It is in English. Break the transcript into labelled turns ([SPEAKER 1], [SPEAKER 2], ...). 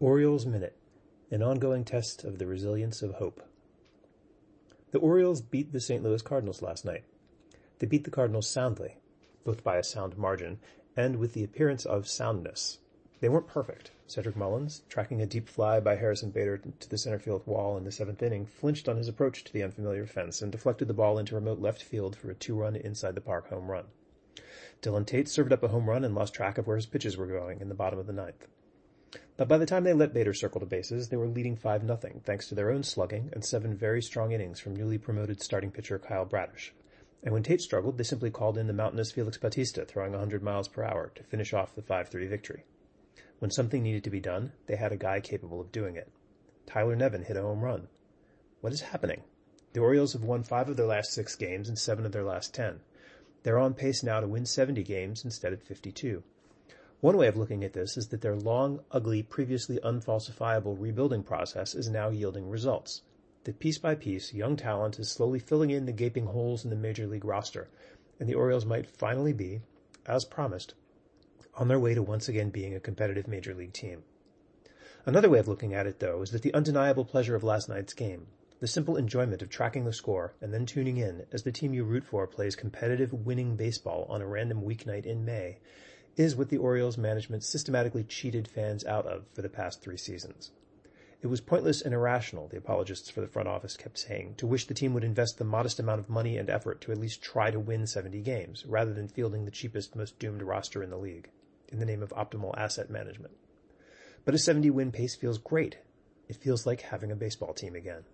[SPEAKER 1] Orioles Minute, an ongoing test of the resilience of hope. The Orioles beat the St. Louis Cardinals last night. They beat the Cardinals soundly, both by a sound margin and with the appearance of soundness. They weren't perfect. Cedric Mullins, tracking a deep fly by Harrison Bader to the center field wall in the seventh inning, flinched on his approach to the unfamiliar fence and deflected the ball into remote left field for a two-run inside the park home run. Dylan Tate served up a home run and lost track of where his pitches were going in the bottom of the ninth. But by the time they let Bader circle the bases, they were leading 5 0 thanks to their own slugging and seven very strong innings from newly promoted starting pitcher Kyle Bradish. And when Tate struggled, they simply called in the mountainous Felix Bautista throwing 100 miles per hour to finish off the 5-3 victory. When something needed to be done, they had a guy capable of doing it. Tyler Nevin hit a home run. What is happening? The Orioles have won five of their last six games and seven of their last ten. They're on pace now to win 70 games instead of 52. One way of looking at this is that their long, ugly, previously unfalsifiable rebuilding process is now yielding results. That piece by piece, young talent is slowly filling in the gaping holes in the major league roster, and the Orioles might finally be, as promised, on their way to once again being a competitive major league team. Another way of looking at it, though, is that the undeniable pleasure of last night's game, the simple enjoyment of tracking the score and then tuning in as the team you root for plays competitive winning baseball on a random weeknight in May, is what the Orioles management systematically cheated fans out of for the past three seasons. It was pointless and irrational, the apologists for the front office kept saying, to wish the team would invest the modest amount of money and effort to at least try to win 70 games, rather than fielding the cheapest, most doomed roster in the league, in the name of optimal asset management. But a 70 win pace feels great. It feels like having a baseball team again.